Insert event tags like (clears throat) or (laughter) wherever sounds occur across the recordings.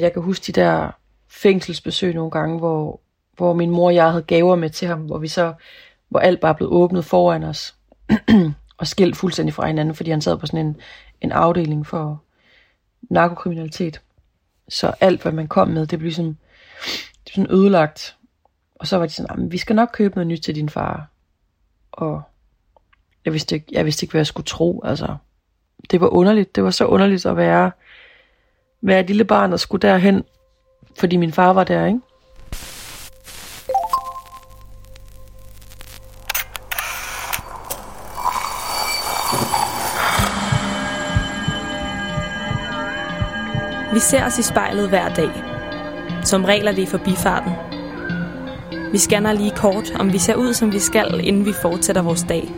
Jeg kan huske de der fængselsbesøg nogle gange, hvor, hvor min mor og jeg havde gaver med til ham, hvor vi så, hvor alt bare blev åbnet foran os, (clears throat) og skilt fuldstændig fra hinanden, fordi han sad på sådan en, en afdeling for narkokriminalitet. Så alt, hvad man kom med, det blev sådan, det blev sådan ødelagt. Og så var de sådan, vi skal nok købe noget nyt til din far. Og jeg vidste ikke, jeg vidste ikke hvad jeg skulle tro. Altså, det var underligt. Det var så underligt at være, være et lille barn og skulle derhen, fordi min far var der, ikke? Vi ser os i spejlet hver dag. Som regler vi i forbifarten. Vi scanner lige kort, om vi ser ud, som vi skal, inden vi fortsætter vores dag.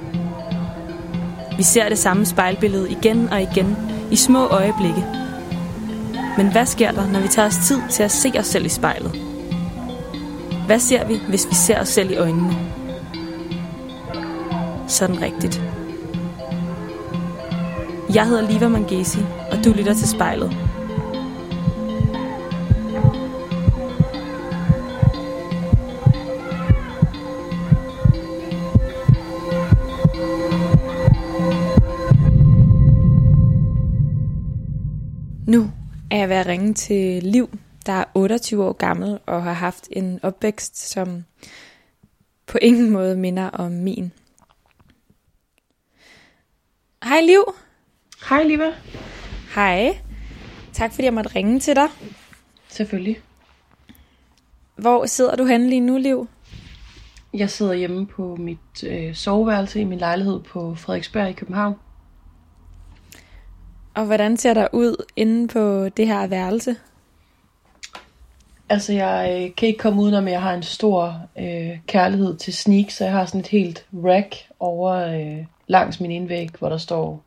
Vi ser det samme spejlbillede igen og igen, i små øjeblikke. Men hvad sker der, når vi tager os tid til at se os selv i spejlet? Hvad ser vi, hvis vi ser os selv i øjnene? Sådan rigtigt. Jeg hedder Liva Mangesi, og du lytter til spejlet. Er jeg at ringe til Liv, der er 28 år gammel og har haft en opvækst, som på ingen måde minder om min. Hej Liv. Hej, Liva. Hej. Tak fordi jeg måtte ringe til dig. Selvfølgelig. Hvor sidder du henne lige nu, Liv? Jeg sidder hjemme på mit øh, soveværelse i min lejlighed på Frederiksberg i København. Og hvordan ser der ud inde på det her værelse? Altså, jeg øh, kan ikke komme udenom, at jeg har en stor øh, kærlighed til sneak, så jeg har sådan et helt rack over øh, langs min indvæg, hvor der står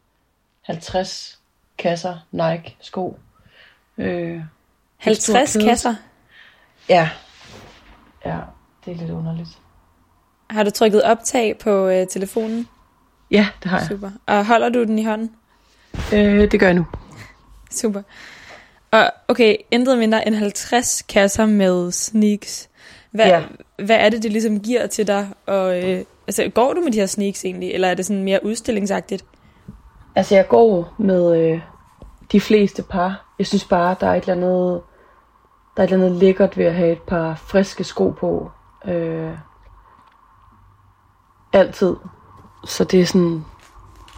50 kasser Nike sko. Øh, 50 stor kæde. kasser. Ja. Ja, det er lidt underligt. Har du trykket optag på øh, telefonen? Ja, det har jeg. Super. Og holder du den i hånden? Øh, det gør jeg nu. Super. Og okay, intet mindre end 50 kasser med sneaks. Hvad, Ja. hvad er det, det ligesom giver til dig? Og, øh, altså, går du med de her sneaks egentlig, eller er det sådan mere udstillingsagtigt? Altså, jeg går med øh, de fleste par. Jeg synes bare, der er et eller andet, der er et eller andet lækkert ved at have et par friske sko på. Øh, altid. Så det er sådan,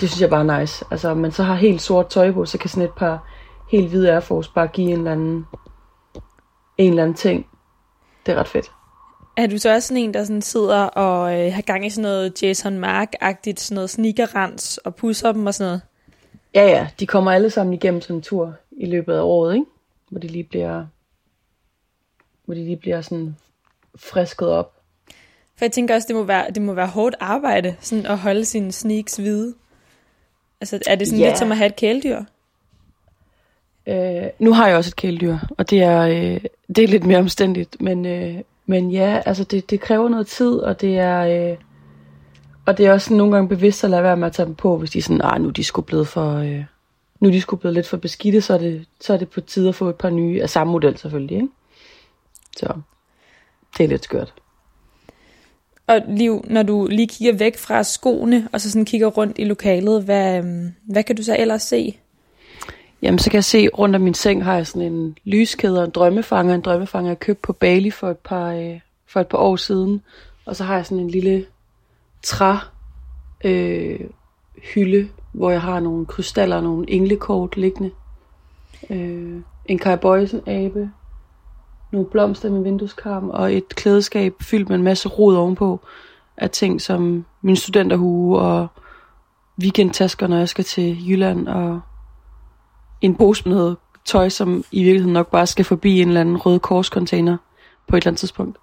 det synes jeg bare er nice. Altså, man så har helt sort tøj på, så kan sådan et par helt hvide Air Force bare give en eller anden, en eller anden ting. Det er ret fedt. Er du så også sådan en, der sådan sidder og øh, har gang i sådan noget Jason Mark-agtigt, sådan noget sneakerrens og pusser dem og sådan noget? Ja, ja, de kommer alle sammen igennem sådan en tur i løbet af året, ikke? Hvor de lige bliver, hvor de lige bliver sådan frisket op. For jeg tænker også, det må være, det må være hårdt arbejde, sådan at holde sine sneaks hvide. Altså, er det sådan Ja. lidt som at have et kæledyr? Øh, nu har jeg også et kæledyr, og det er, øh, det er lidt mere omstændigt, men, øh, men ja, altså det, det kræver noget tid, og det er, øh, og det er også nogle gange bevidst at lade være med at tage dem på, hvis de er sådan, ah, nu er de sgu blevet for, øh, nu er de sgu blevet lidt for beskidte, så er det, så er det på tide at få et par nye, af samme model selvfølgelig, ikke? Så det er lidt skørt. Og Liv, når du lige kigger væk fra skoene, og så sådan kigger rundt i lokalet, hvad, øhm, hvad kan du så ellers se? Jamen, så kan jeg se, rundt om min seng har jeg sådan en lyskæde og en drømmefanger. En drømmefanger, jeg købte på Bali for et par, øh, for et par år siden. Og så har jeg sådan en lille træ øh, hylde, hvor jeg har nogle krystaller og nogle englekort liggende. Øh, en Kai Boysen abe, nogle blomster med vindueskarm og et klædeskab fyldt med en masse rod ovenpå af ting som min studenterhue og weekendtasker, når jeg skal til Jylland og en pose med noget tøj, som i virkeligheden nok bare skal forbi en eller anden rød korscontainer på et eller andet tidspunkt.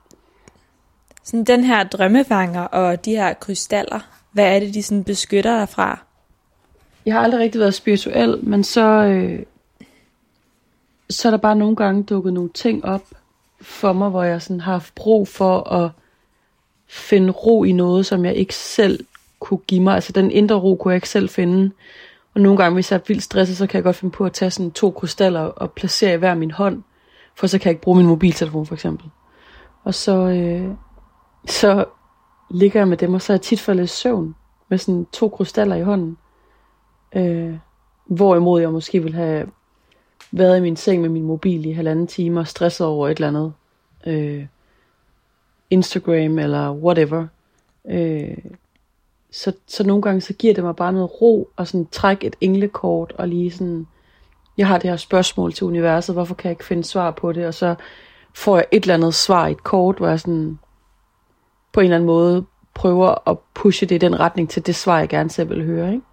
Sådan den her drømmefanger og de her krystaller, hvad er det, de sådan beskytter dig fra? Jeg har aldrig rigtig været spirituel, men så, øh, så er der bare nogle gange dukket nogle ting op for mig, hvor jeg sådan har haft brug for at finde ro i noget, som jeg ikke selv kunne give mig. Altså den indre ro kunne jeg ikke selv finde. Og nogle gange, hvis jeg er vildt stresset, så kan jeg godt finde på at tage sådan to krystaller og placere i hver min hånd. for så kan jeg ikke bruge min mobiltelefon for eksempel. Og så, øh, så ligger jeg med dem, og så er jeg tit faldet i søvn med sådan to krystaller i hånden. Øh, hvorimod jeg måske ville have været i min seng med min mobil i halvanden time og stresset over et eller andet. Øh, Instagram eller whatever. Øh, så, så nogle gange så giver det mig bare noget ro og sådan træk et englekort og lige sådan, jeg har det her spørgsmål til universet, hvorfor kan jeg ikke finde svar på det? Og så får jeg et eller andet svar i et kort, hvor jeg sådan på en eller anden måde prøver at pushe det i den retning til det svar, jeg gerne selv vil høre. Ikke?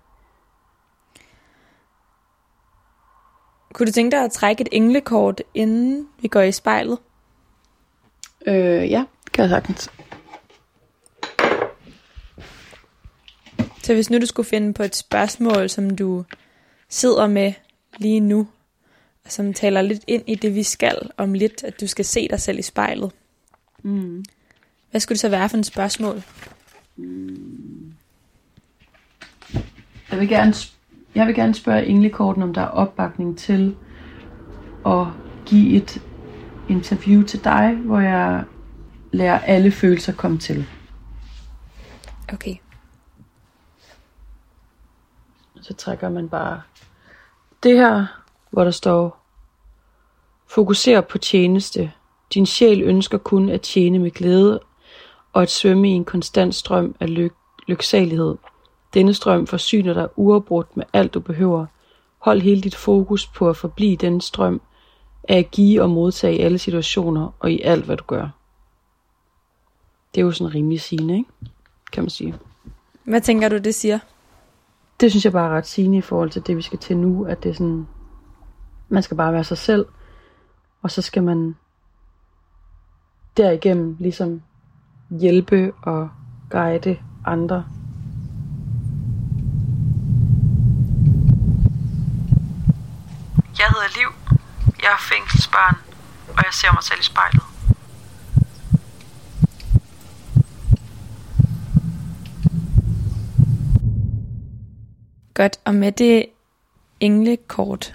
Kunne du tænke dig at trække et englekort, inden vi går i spejlet? Øh, ja, kan jeg sagtens. Så hvis nu du skulle finde på et spørgsmål, som du sidder med lige nu, og som taler lidt ind i det, vi skal om lidt, at du skal se dig selv i spejlet. Mm. Hvad skulle det så være for et spørgsmål? Jeg vil gerne, jeg vil gerne spørge englekorten, om der er opbakning til at give et interview til dig, hvor jeg lærer alle følelser komme til. Okay. Så trækker man bare det her, hvor der står, fokuser på tjeneste. Din sjæl ønsker kun at tjene med glæde og at svømme i en konstant strøm af lyk lyksalighed. Denne strøm forsyner dig uafbrudt med alt du behøver. Hold hele dit fokus på at forblive den strøm af at give og modtage i alle situationer og i alt hvad du gør. Det er jo sådan rimelig sigende, ikke? Kan man sige. Hvad tænker du, det siger? Det synes jeg bare er ret sigende i forhold til det, vi skal til nu, at det er sådan, man skal bare være sig selv, og så skal man derigennem ligesom hjælpe og guide andre. Jeg hedder Liv. Jeg er fængselsbarn, og jeg ser mig selv i spejlet. Godt, og med det englekort,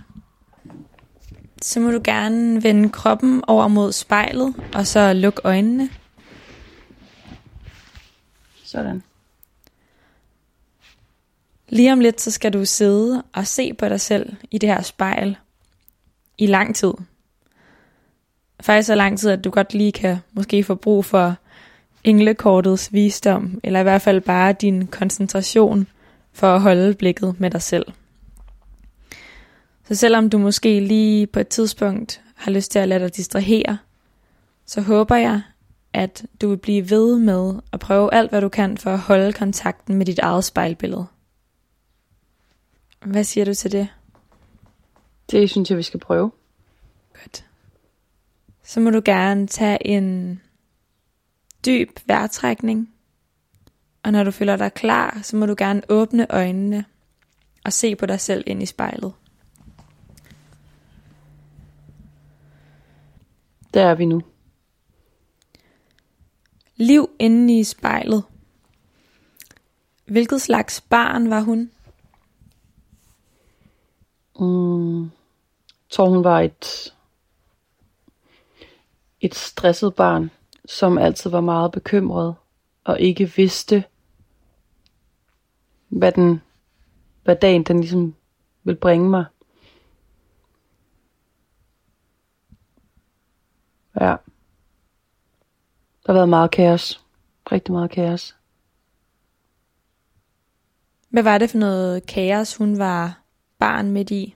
så må du gerne vende kroppen over mod spejlet, og så lukke øjnene. Sådan. Lige om lidt, så skal du sidde og se på dig selv i det her spejl i lang tid. Faktisk så lang tid, at du godt lige kan måske få brug for englekortets visdom, eller i hvert fald bare din koncentration for at holde blikket med dig selv. Så selvom du måske lige på et tidspunkt har lyst til at lade dig distrahere, så håber jeg, at du vil blive ved med at prøve alt, hvad du kan for at holde kontakten med dit eget spejlbillede. Hvad siger du til det? Det synes jeg, vi skal prøve. Godt. Så må du gerne tage en dyb vejrtrækning. Og når du føler dig klar, så må du gerne åbne øjnene og se på dig selv ind i spejlet. Der er vi nu. Liv inde i spejlet. Hvilket slags barn var hun? Mm, tror, hun var et, et stresset barn, som altid var meget bekymret og ikke vidste, hvad, den, hvad dagen den ligesom ville bringe mig. Ja. Der har været meget kaos. Rigtig meget kaos. Hvad var det for noget kaos, hun var barn midt i?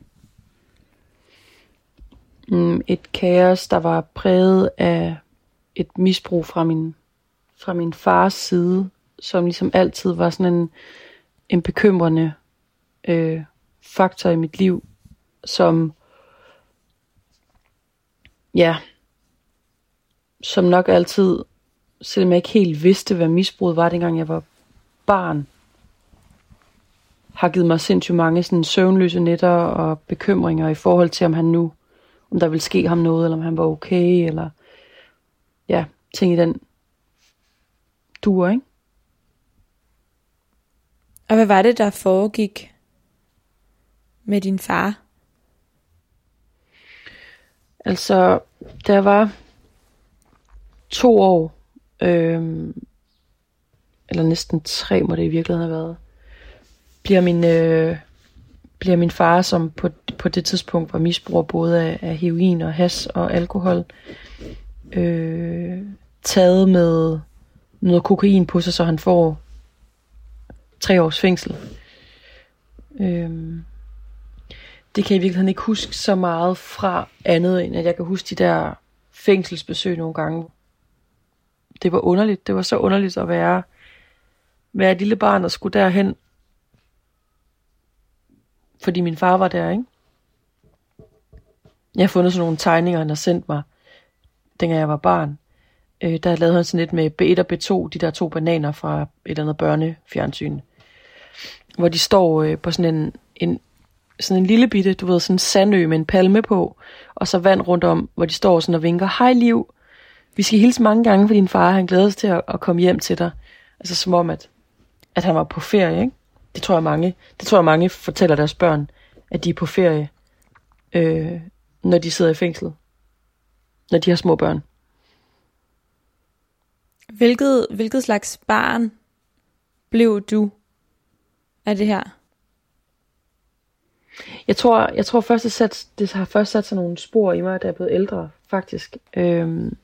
Mm, et kaos, der var præget af et misbrug fra min, fra min fars side, som ligesom altid var sådan en, en bekymrende øh, faktor i mit liv, som ja, som nok altid, selvom jeg ikke helt vidste, hvad misbruget var, dengang jeg var barn, har givet mig sindssygt mange sådan søvnløse nætter og bekymringer i forhold til, om han nu, om der ville ske ham noget, eller om han var okay, eller ja, ting i den duer, ikke? Og hvad var det, der foregik med din far? Altså, jeg var to år, øh, eller næsten tre må det i virkeligheden have været, bliver min, øh, bliver min far, som på, på det tidspunkt var misbruger både af, af heroin og has og alkohol, øh, taget med noget kokain på sig, så han får tre års fængsel. Øh, det kan jeg i virkeligheden ikke huske så meget fra andet, end at jeg kan huske de der fængselsbesøg nogle gange. Det var underligt. Det var så underligt at være, være et lille barn og skulle derhen. Fordi min far var der, ikke? Jeg har fundet sådan nogle tegninger, han har sendt mig, dengang jeg var barn. Øh, der lavede han sådan lidt med B1 og B2, de der to bananer fra et eller andet børnefjernsyn. Hvor de står øh, på sådan en, en sådan en lille bitte, du ved, sådan en sandø med en palme på, og så vand rundt om, hvor de står sådan og vinker, hej liv, vi skal hilse mange gange for din far, han glæder sig til at, at komme hjem til dig. Altså som om, at, at han var på ferie, ikke? Det tror jeg mange, det tror jeg mange fortæller deres børn, at de er på ferie, øh, når de sidder i fængsel. Når de har små børn. Hvilket, hvilket slags barn blev du af det her? Jeg tror, jeg tror først, det, sat, det har først sat sig nogle spor i mig, da jeg blevet ældre, faktisk. Øhm,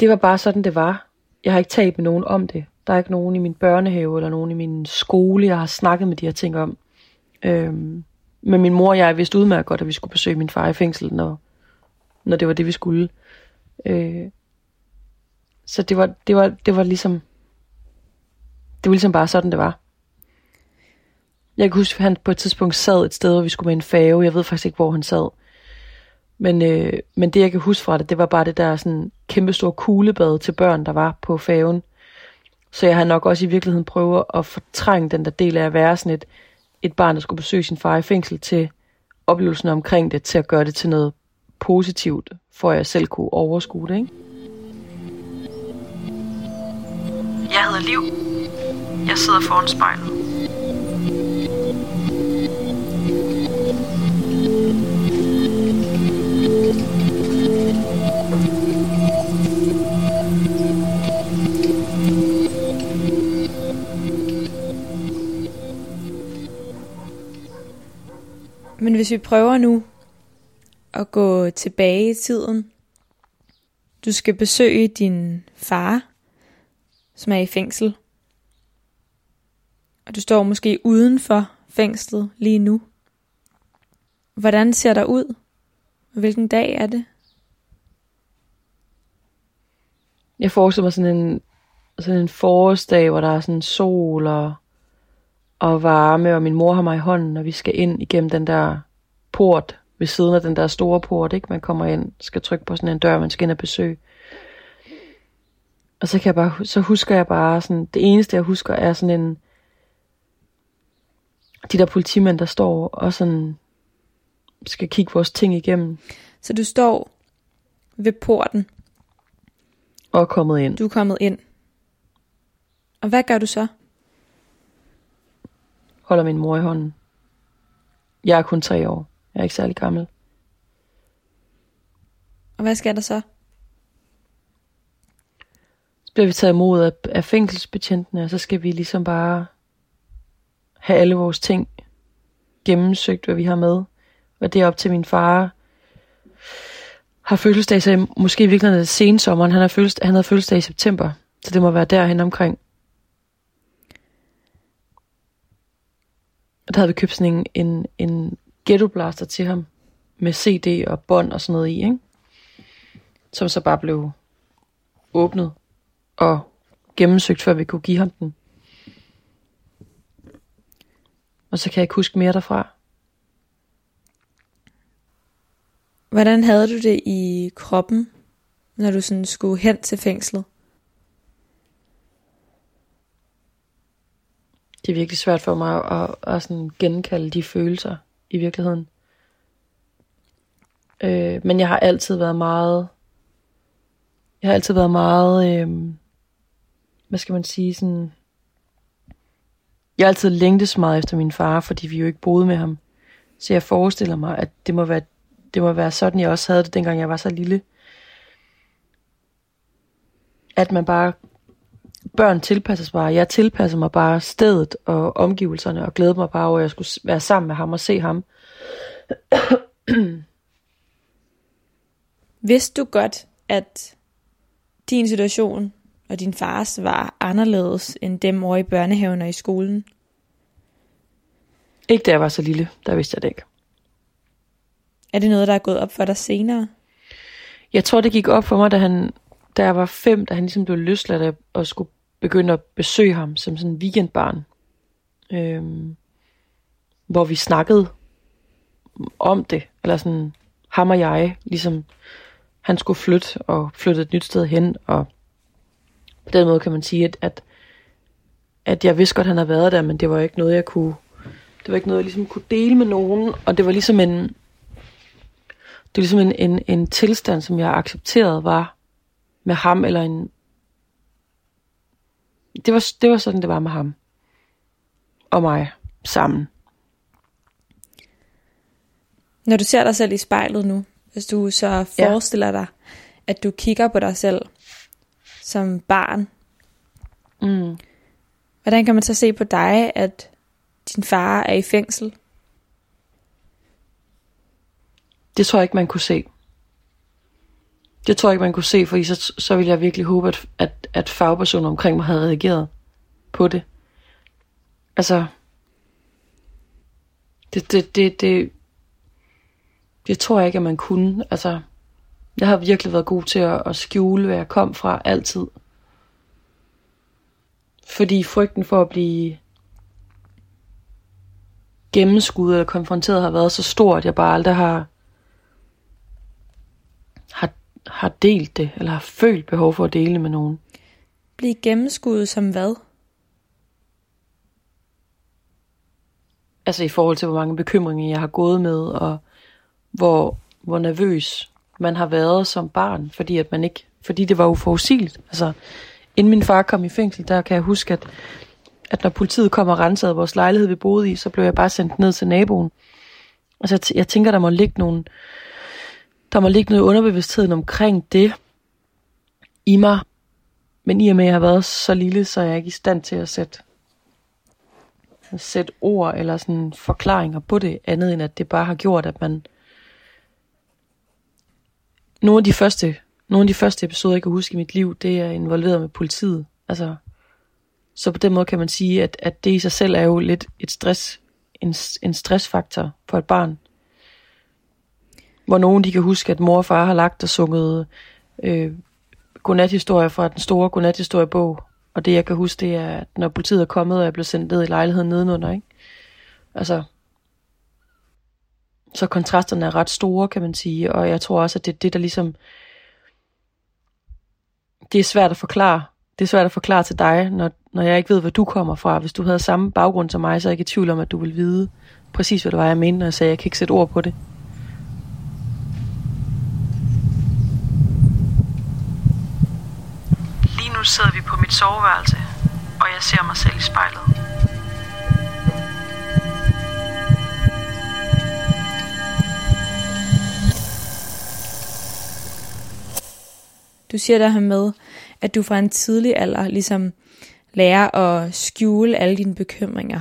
det var bare sådan, det var. Jeg har ikke talt med nogen om det. Der er ikke nogen i min børnehave eller nogen i min skole, jeg har snakket med de her ting om. Øhm, men min mor og jeg vidste udmærket godt, at vi skulle besøge min far i fængsel, når, når det var det, vi skulle. Øh, så det var, det var, det var ligesom, det var ligesom bare sådan, det var. Jeg kan huske, at han på et tidspunkt sad et sted, hvor vi skulle med en fave. Jeg ved faktisk ikke, hvor han sad. Men, øh, men det, jeg kan huske fra det, det var bare det der sådan kæmpe store kuglebad til børn, der var på faven. Så jeg har nok også i virkeligheden prøvet at fortrænge den der del af at være sådan et, et barn, der skulle besøge sin far i fængsel til oplevelsen omkring det, til at gøre det til noget positivt, for at jeg selv kunne overskue det. Ikke? Jeg hedder Liv. Jeg sidder foran spejlet. Men hvis vi prøver nu at gå tilbage i tiden. Du skal besøge din far, som er i fængsel. Og du står måske uden for fængslet lige nu. Hvordan ser der ud? Hvilken dag er det? Jeg forestiller mig sådan en, sådan en forårsdag, hvor der er sådan sol og, og varme, og min mor har mig i hånden, og vi skal ind igennem den der port ved siden af den der store port, ikke? Man kommer ind, skal trykke på sådan en dør, man skal ind og besøge. Og så, kan jeg bare, så husker jeg bare sådan, det eneste jeg husker er sådan en, de der politimænd, der står og sådan skal kigge vores ting igennem. Så du står ved porten. Og er kommet ind. Du er kommet ind. Og hvad gør du så? Holder min mor i hånden. Jeg er kun tre år. Jeg er ikke særlig gammel. Og hvad skal der så? Så bliver vi taget imod af, af fængselsbetjentene, og så skal vi ligesom bare have alle vores ting gennemsøgt, hvad vi har med. Og det er op til min far har fødselsdag, så måske i virkeligheden er det sensommeren. Han har, fødselsdag, han havde fødselsdag i september, så det må være derhen omkring. Og der havde vi købt sådan en, en, en ghetto blaster til ham, med CD og bånd og sådan noget i, ikke? Som så bare blev åbnet og gennemsøgt, før vi kunne give ham den. Og så kan jeg ikke huske mere derfra. Hvordan havde du det i kroppen, når du sådan skulle hen til fængslet? Det er virkelig svært for mig at, at, at sådan genkalde de følelser i virkeligheden. Øh, men jeg har altid været meget, jeg har altid været meget, øh, hvad skal man sige, sådan, jeg har altid længtes meget efter min far, fordi vi jo ikke boede med ham. Så jeg forestiller mig, at det må være det må være sådan, jeg også havde det, dengang jeg var så lille. At man bare, børn tilpasser bare. Jeg tilpasser mig bare stedet og omgivelserne, og glæder mig bare over, at jeg skulle være sammen med ham og se ham. Vidste du godt, at din situation og din fars var anderledes end dem over i børnehaven og i skolen? Ikke da jeg var så lille, der vidste jeg det ikke. Er det noget, der er gået op for dig senere? Jeg tror, det gik op for mig, da, han, da jeg var fem, da han ligesom blev løsladt og skulle begyndte at besøge ham som sådan en weekendbarn. Øhm, hvor vi snakkede om det, eller sådan ham og jeg, ligesom han skulle flytte og flytte et nyt sted hen, og på den måde kan man sige, at, at, at jeg vidste godt, at han havde været der, men det var ikke noget, jeg kunne, det var ikke noget, jeg ligesom kunne dele med nogen, og det var ligesom en, det var ligesom en, en, en tilstand, som jeg accepterede var med ham, eller en, det var, det var sådan, det var med ham og mig sammen. Når du ser dig selv i spejlet nu, hvis du så forestiller ja. dig, at du kigger på dig selv som barn, Mm. hvordan kan man så se på dig, at din far er i fængsel? Det tror jeg ikke, man kunne se. Det tror jeg ikke, man kunne se, for så, så ville jeg virkelig håbe, at, at, at fagpersoner omkring mig havde reageret på det. Altså, det, det, det, det, det tror jeg ikke, at man kunne. Altså, jeg har virkelig været god til at, at skjule, hvad jeg kom fra altid. Fordi frygten for at blive gennemskuddet eller konfronteret har været så stor, at jeg bare aldrig har, har, delt det, eller har følt behov for at dele med nogen. Blive gennemskuddet som hvad? Altså i forhold til, hvor mange bekymringer jeg har gået med, og hvor, hvor nervøs man har været som barn, fordi at man ikke, fordi det var uforudsigeligt. Altså, inden min far kom i fængsel, der kan jeg huske, at, at når politiet kom og rensede vores lejlighed, vi boede i, så blev jeg bare sendt ned til naboen. Altså, jeg, t- jeg tænker, der må ligge nogle, der må ligge noget underbevidstheden omkring det i mig. Men i og med, at jeg har været så lille, så er jeg ikke i stand til at sætte, at sætte ord eller sådan forklaringer på det, andet end at det bare har gjort, at man nogle af de første, nogle af de første episoder, jeg kan huske i mit liv, det er involveret med politiet. Altså, så på den måde kan man sige, at, at det i sig selv er jo lidt et stress, en, en stressfaktor for et barn. Hvor nogen de kan huske, at mor og far har lagt og sunget øh, godnathistorier fra den store godnathistoriebog. Og det jeg kan huske, det er, at når politiet er kommet, og jeg blev sendt ned i lejligheden nedenunder, ikke? Altså, så kontrasterne er ret store, kan man sige. Og jeg tror også, at det er det, der ligesom... Det er svært at forklare. Det er svært at forklare til dig, når, når jeg ikke ved, hvor du kommer fra. Hvis du havde samme baggrund som mig, så er jeg ikke i tvivl om, at du vil vide præcis, hvad det var, jeg mente, når jeg sagde, at jeg kan ikke sætte ord på det. Lige nu sidder vi på mit soveværelse, og jeg ser mig selv i spejlet. Du siger der her med, at du fra en tidlig alder ligesom lærer at skjule alle dine bekymringer.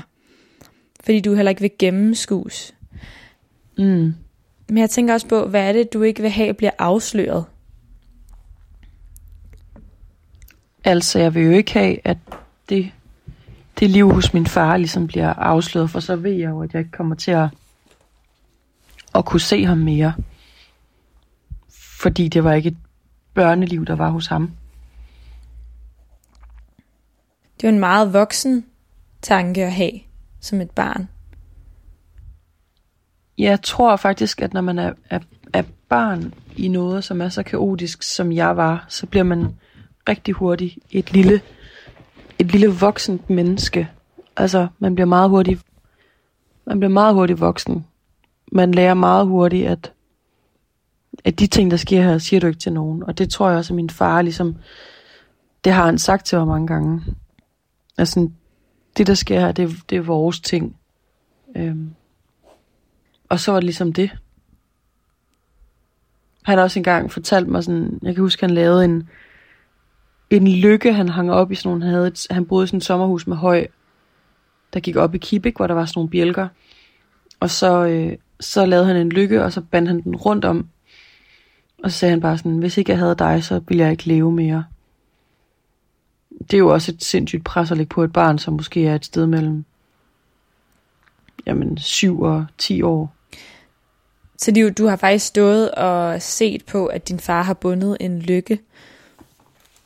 Fordi du heller ikke vil gennemskues. Mm. Men jeg tænker også på, hvad er det, du ikke vil have bliver afsløret? Altså, jeg vil jo ikke have, at det, det liv hos min far ligesom bliver afsløret, for så ved jeg jo, at jeg ikke kommer til at, at kunne se ham mere. Fordi det var ikke et børneliv, der var hos ham. Det er en meget voksen tanke at have som et barn. Jeg tror faktisk, at når man er, er, er barn i noget, som er så kaotisk, som jeg var, så bliver man rigtig hurtigt et lille, et lille voksent menneske. Altså, man bliver meget hurtigt, man bliver meget hurtigt voksen. Man lærer meget hurtigt, at, at de ting, der sker her, siger du ikke til nogen. Og det tror jeg også, at min far ligesom, det har han sagt til mig mange gange. Altså, det der sker her, det, det er vores ting. Øhm. Og så var det ligesom det. han har også engang fortalt mig sådan, jeg kan huske, han lavede en, en lykke, han hang op i sådan nogle, han, havde et, han boede i sådan et sommerhus med høj, der gik op i Kibik, hvor der var sådan nogle bjælker. Og så, øh, så lavede han en lykke, og så bandt han den rundt om. Og så sagde han bare sådan, hvis ikke jeg havde dig, så ville jeg ikke leve mere. Det er jo også et sindssygt pres at lægge på et barn, som måske er et sted mellem jamen, 7 og 10 år. Så du, du har faktisk stået og set på, at din far har bundet en lykke,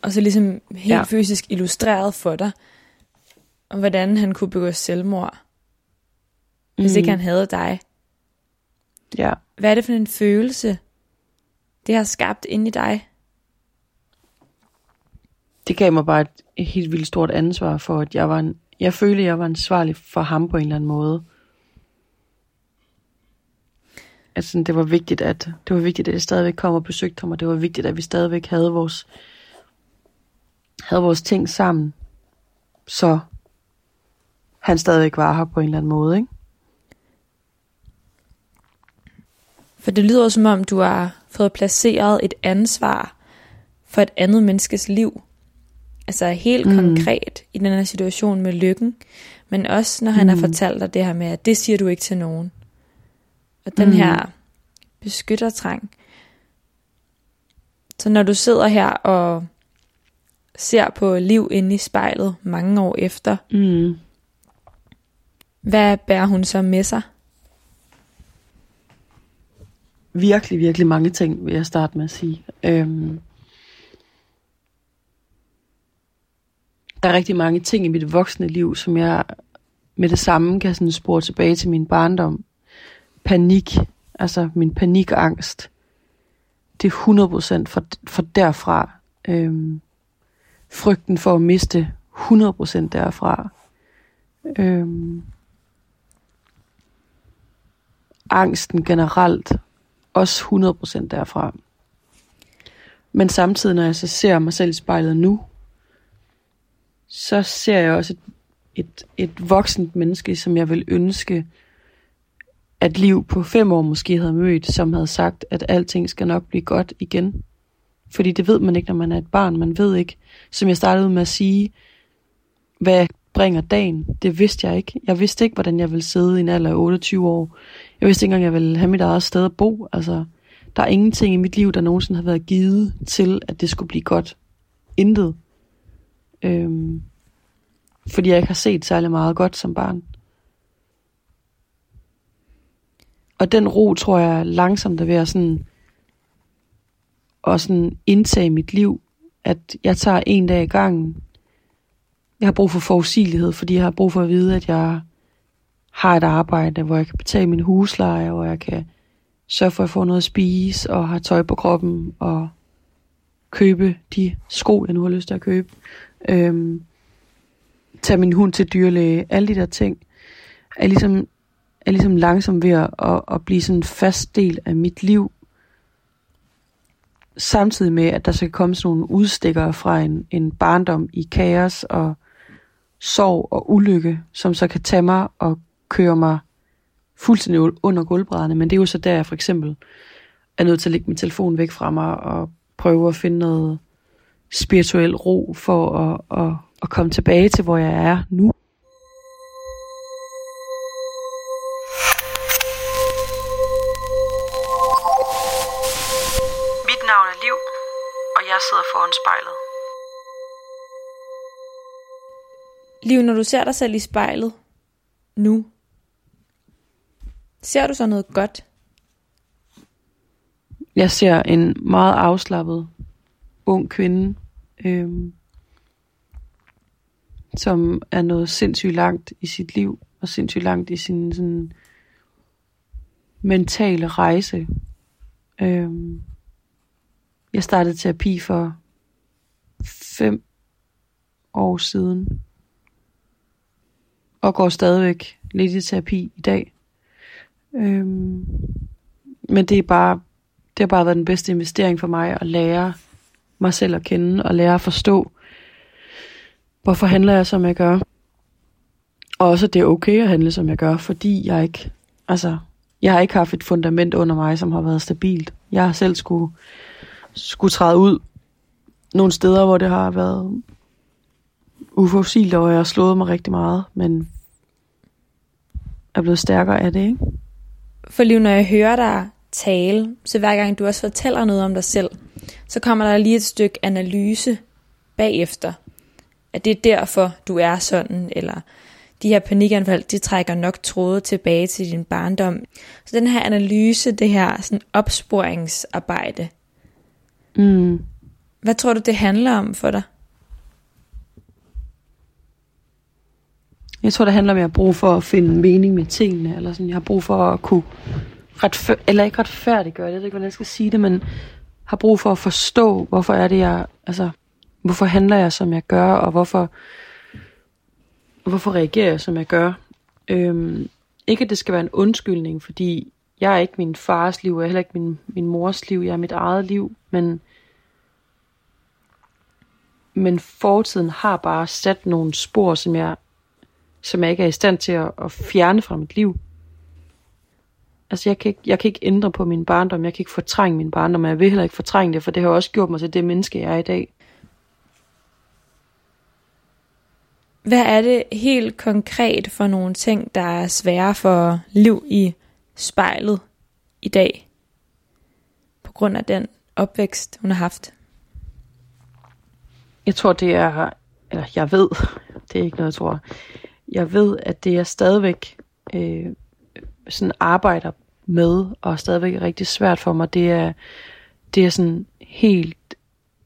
og så ligesom helt ja. fysisk illustreret for dig, og hvordan han kunne begå selvmord, hvis mm. ikke han havde dig. Ja. Hvad er det for en følelse, det har skabt inde i dig? Det gav mig bare et, et helt vildt stort ansvar for, at jeg var en, jeg følte, jeg var ansvarlig for ham på en eller anden måde. Altså, det var vigtigt, at det var vigtigt, at jeg stadigvæk kom og besøgte ham, og det var vigtigt, at vi stadigvæk havde vores, havde vores ting sammen, så han stadigvæk var her på en eller anden måde, ikke? For det lyder som om, du har fået placeret et ansvar for et andet menneskes liv. Altså helt mm. konkret i den her situation med lykken, men også når han mm. har fortalt dig det her med, at det siger du ikke til nogen. Og den mm. her beskyttertrang. Så når du sidder her og ser på liv inde i spejlet mange år efter, mm. hvad bærer hun så med sig? Virkelig, virkelig mange ting, vil jeg starte med at sige. Øhm, der er rigtig mange ting i mit voksne liv, som jeg med det samme kan sådan spore tilbage til min barndom. Panik, altså min panikangst. Det er 100% for, for derfra. Øhm, frygten for at miste 100% derfra. Øhm, angsten generelt også 100% derfra. Men samtidig, når jeg så ser mig selv i spejlet nu, så ser jeg også et, et, et voksent menneske, som jeg vil ønske, at liv på fem år måske havde mødt, som havde sagt, at alting skal nok blive godt igen. Fordi det ved man ikke, når man er et barn. Man ved ikke, som jeg startede med at sige, hvad bringer dagen. Det vidste jeg ikke. Jeg vidste ikke, hvordan jeg ville sidde i en alder af 28 år. Jeg vidste ikke engang, jeg ville have mit eget sted at bo. Altså, der er ingenting i mit liv, der nogensinde har været givet til, at det skulle blive godt. Intet. Øhm, fordi jeg ikke har set særlig meget godt som barn. Og den ro, tror jeg, langsomt er ved at sådan, og sådan indtage mit liv, at jeg tager en dag i gangen. Jeg har brug for forudsigelighed, fordi jeg har brug for at vide, at jeg har et arbejde, hvor jeg kan betale min husleje, hvor jeg kan sørge for at få noget at spise, og have tøj på kroppen, og købe de sko, jeg nu har lyst til at købe. Øhm, tage min hund til dyrlæge, alle de der ting, er ligesom, er ligesom langsomt ved at, at, at blive sådan en fast del af mit liv. Samtidig med, at der skal komme sådan nogle udstikker fra en, en barndom i kaos og sorg og ulykke, som så kan tage mig og køre mig fuldstændig under gulvbrædderne. Men det er jo så der, jeg for eksempel er nødt til at lægge min telefon væk fra mig og prøve at finde noget spirituel ro for at, at, at komme tilbage til, hvor jeg er nu. Jeg sidder foran spejlet. Liv, når du ser dig selv i spejlet nu, ser du så noget godt? Jeg ser en meget afslappet ung kvinde, øhm, som er noget sindssygt langt i sit liv, og sindssygt langt i sin sådan, mentale rejse. Øhm, jeg startede terapi for fem år siden, og går stadigvæk lidt i terapi i dag. Øhm, men det er bare, det har bare været den bedste investering for mig at lære mig selv at kende og lære at forstå, hvorfor handler jeg som jeg gør. Og også at det er okay at handle som jeg gør, fordi jeg ikke, altså, jeg har ikke haft et fundament under mig, som har været stabilt. Jeg har selv skulle, skulle træde ud nogle steder, hvor det har været uforudsigeligt, og jeg har slået mig rigtig meget, men er blevet stærkere af det, ikke? For lige når jeg hører dig tale, så hver gang du også fortæller noget om dig selv, så kommer der lige et stykke analyse bagefter. At det er derfor, du er sådan, eller de her panikanfald, de trækker nok tråde tilbage til din barndom. Så den her analyse, det her sådan opsporingsarbejde, Mm. hvad tror du, det handler om for dig? Jeg tror, det handler om, at jeg har brug for at finde mening med tingene, eller sådan, jeg har brug for at kunne retfør- eller ikke retfærdiggøre det, jeg ved ikke, hvordan jeg skal sige det, men har brug for at forstå, hvorfor er det, jeg, altså, hvorfor handler jeg, som jeg gør, og hvorfor, hvorfor reagerer jeg, som jeg gør. Øhm, ikke, at det skal være en undskyldning, fordi jeg er ikke min fars liv, jeg er heller ikke min, min mors liv, jeg er mit eget liv, men men fortiden har bare sat nogle spor, som jeg, som jeg ikke er i stand til at, at fjerne fra mit liv. Altså, jeg kan, ikke, jeg kan ikke ændre på min barndom, jeg kan ikke fortrænge min barndom, og jeg vil heller ikke fortrænge det, for det har også gjort mig til det menneske, jeg er i dag. Hvad er det helt konkret for nogle ting, der er svære for liv i spejlet i dag? På grund af den opvækst, hun har haft. Jeg tror, det er, eller jeg ved, det er ikke noget, jeg tror. Jeg ved, at det er stadigvæk øh, sådan arbejder med, og stadigvæk er rigtig svært for mig, det er, det er sådan helt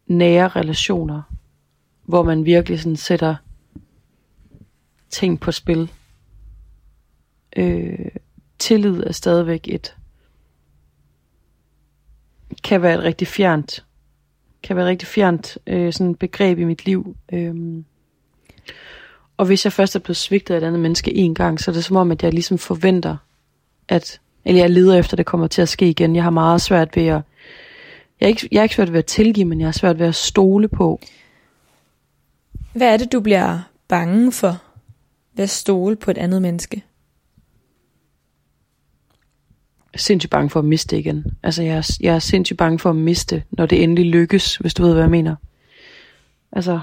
nære relationer, hvor man virkelig sådan sætter ting på spil. Øh, tillid er stadigvæk et, kan være et rigtig fjernt kan være rigtig fjernt øh, sådan begreb i mit liv. Øhm. Og hvis jeg først er blevet svigtet af et andet menneske en gang, så er det som om, at jeg ligesom forventer, at, eller jeg leder efter, at det kommer til at ske igen. Jeg har meget svært ved at, jeg er ikke, jeg er ikke svært ved at tilgive, men jeg har svært ved at stole på. Hvad er det, du bliver bange for ved at stole på et andet menneske? Sindssygt bange for at miste igen. Altså jeg er, jeg er sindssygt bange for at miste, når det endelig lykkes, hvis du ved, hvad jeg mener. Altså,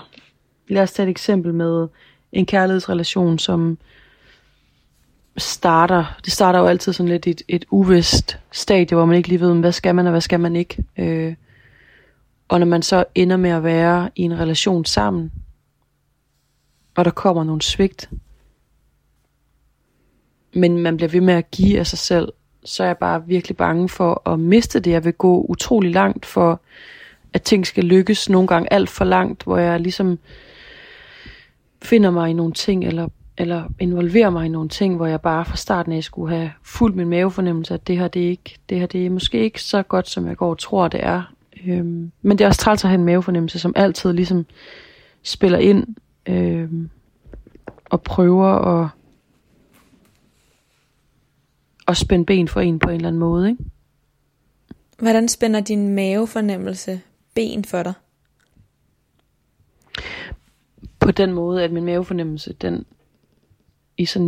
lad os tage et eksempel med en kærlighedsrelation, som starter, det starter jo altid sådan lidt i et, et uvist stadie, hvor man ikke lige ved, hvad skal man og hvad skal man ikke. Øh, og når man så ender med at være i en relation sammen, og der kommer nogle svigt, men man bliver ved med at give af sig selv, så er jeg bare virkelig bange for at miste det. Jeg vil gå utrolig langt for, at ting skal lykkes. Nogle gange alt for langt, hvor jeg ligesom finder mig i nogle ting, eller, eller involverer mig i nogle ting, hvor jeg bare fra starten af skulle have fuldt min mavefornemmelse, at det her, det er, ikke, det her det er måske ikke så godt, som jeg går og tror, det er. Øhm, men det er også træls at have en mavefornemmelse, som altid ligesom spiller ind øhm, og prøver at at spænde ben for en på en eller anden måde. Ikke? Hvordan spænder din mavefornemmelse ben for dig? På den måde, at min mavefornemmelse, den i så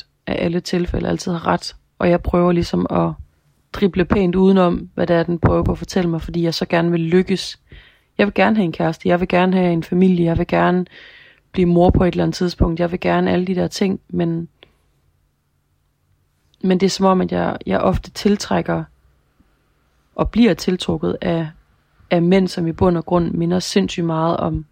99% af alle tilfælde altid har ret. Og jeg prøver ligesom at drible pænt udenom, hvad det er, den prøver på at fortælle mig, fordi jeg så gerne vil lykkes. Jeg vil gerne have en kæreste, jeg vil gerne have en familie, jeg vil gerne blive mor på et eller andet tidspunkt, jeg vil gerne alle de der ting, men men det er som om, at jeg, jeg ofte tiltrækker og bliver tiltrukket af, af mænd, som i bund og grund minder sindssygt meget om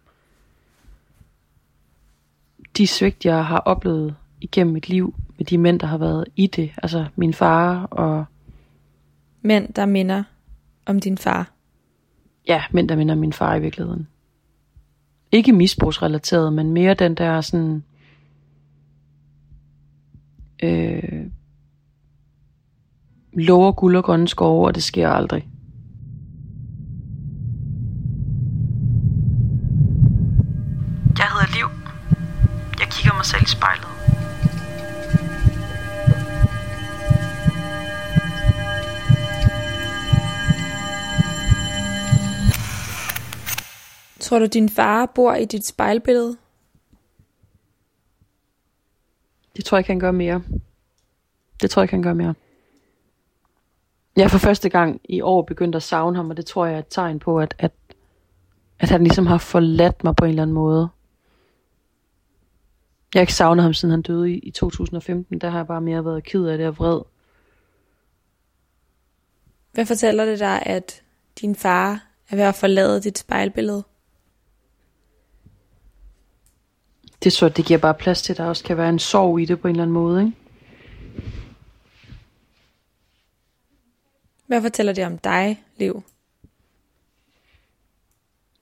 de svigt, jeg har oplevet igennem mit liv med de mænd, der har været i det. Altså min far og... Mænd, der minder om din far? Ja, mænd, der minder om min far i virkeligheden. Ikke misbrugsrelateret, men mere den der sådan... Øh, lover guld og grønne skove, og det sker aldrig. Jeg hedder Liv. Jeg kigger mig selv i spejlet. Tror du, din far bor i dit spejlbillede? Det tror jeg, kan gøre mere. Det tror jeg kan gøre mere. Jeg for første gang i år begyndt at savne ham, og det tror jeg er et tegn på, at, at, at han ligesom har forladt mig på en eller anden måde. Jeg har ikke savnet ham, siden han døde i, i 2015. Der har jeg bare mere været ked af det og vred. Hvad fortæller det dig, at din far er ved at forlade dit spejlbillede? Det så, det giver bare plads til, at der også kan være en sorg i det på en eller anden måde, ikke? Hvad fortæller det om dig, Liv?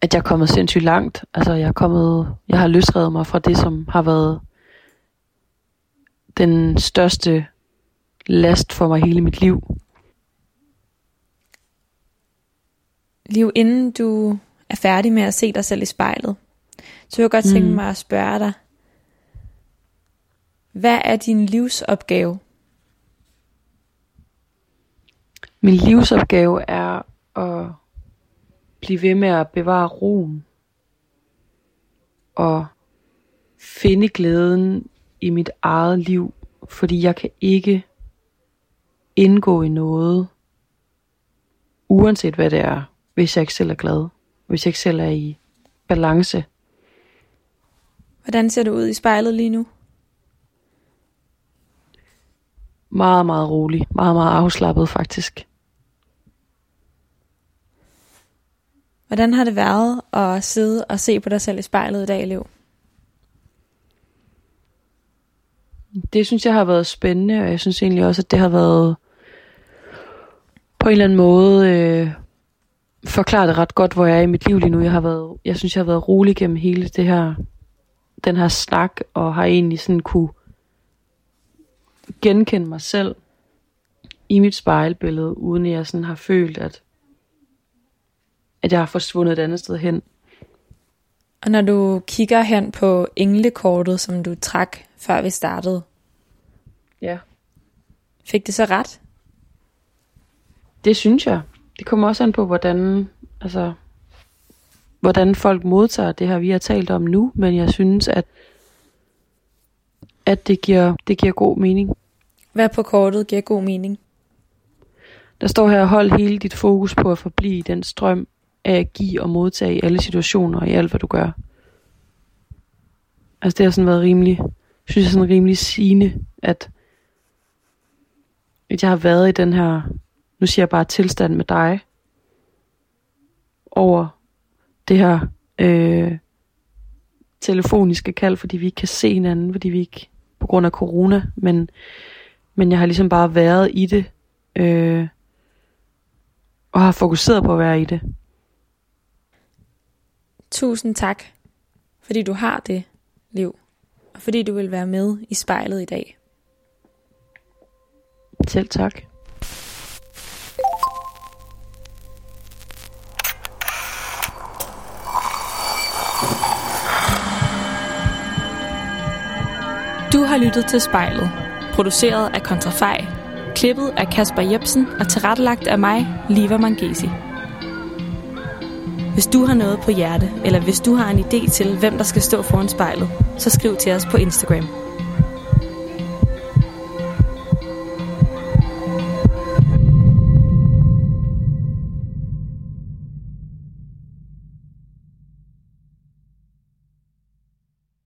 At jeg er kommet sindssygt langt. Altså, jeg er kommet, jeg har løsredet mig fra det, som har været den største last for mig hele mit liv. Liv, inden du er færdig med at se dig selv i spejlet, så vil jeg godt tænke Mm. mig at spørge dig, hvad er din livsopgave? Min livsopgave er at blive ved med at bevare roen. Og finde glæden i mit eget liv. Fordi jeg kan ikke indgå i noget, uanset hvad det er, hvis jeg ikke selv er glad. Hvis jeg ikke selv er i balance. Hvordan ser du ud i spejlet lige nu? Meget, meget rolig. Meget, meget afslappet faktisk. Hvordan har det været at sidde og se på dig selv i spejlet i dag, Liv? Det synes jeg har været spændende, og jeg synes egentlig også, at det har været på en eller anden måde øh, forklaret ret godt, hvor jeg er i mit liv lige nu. Jeg har været, jeg synes, jeg har været rolig gennem hele det her, den her snak, og har egentlig sådan kunne genkende mig selv i mit spejlbillede, uden at jeg sådan har følt, at, at jeg har forsvundet et andet sted hen. Og når du kigger hen på englekortet, som du trak, før vi startede, Ja. fik det så ret? Det synes jeg. Det kommer også an på, hvordan, altså, hvordan folk modtager det her, vi har talt om nu, men jeg synes, at, at det, giver, det giver god mening. Hvad på kortet giver god mening? Der står her, hold hele dit fokus på at forblive i den strøm af at give og modtage i alle situationer og i alt, hvad du gør. Altså det har sådan været rimelig, synes jeg sådan rimelig sigende, at, at jeg har været i den her, nu siger jeg bare tilstand med dig, over det her øh, telefoniske kald, fordi vi ikke kan se hinanden, fordi vi ikke, på grund af corona, men, men jeg har ligesom bare været i det, øh, og har fokuseret på at være i det. Tusind tak, fordi du har det liv, og fordi du vil være med i spejlet i dag. Selv tak. Du har lyttet til spejlet, produceret af Kontrafej, klippet af Kasper Jebsen og tilrettelagt af mig, Liva Mangesi. Hvis du har noget på hjerte, eller hvis du har en idé til, hvem der skal stå foran spejlet, så skriv til os på Instagram.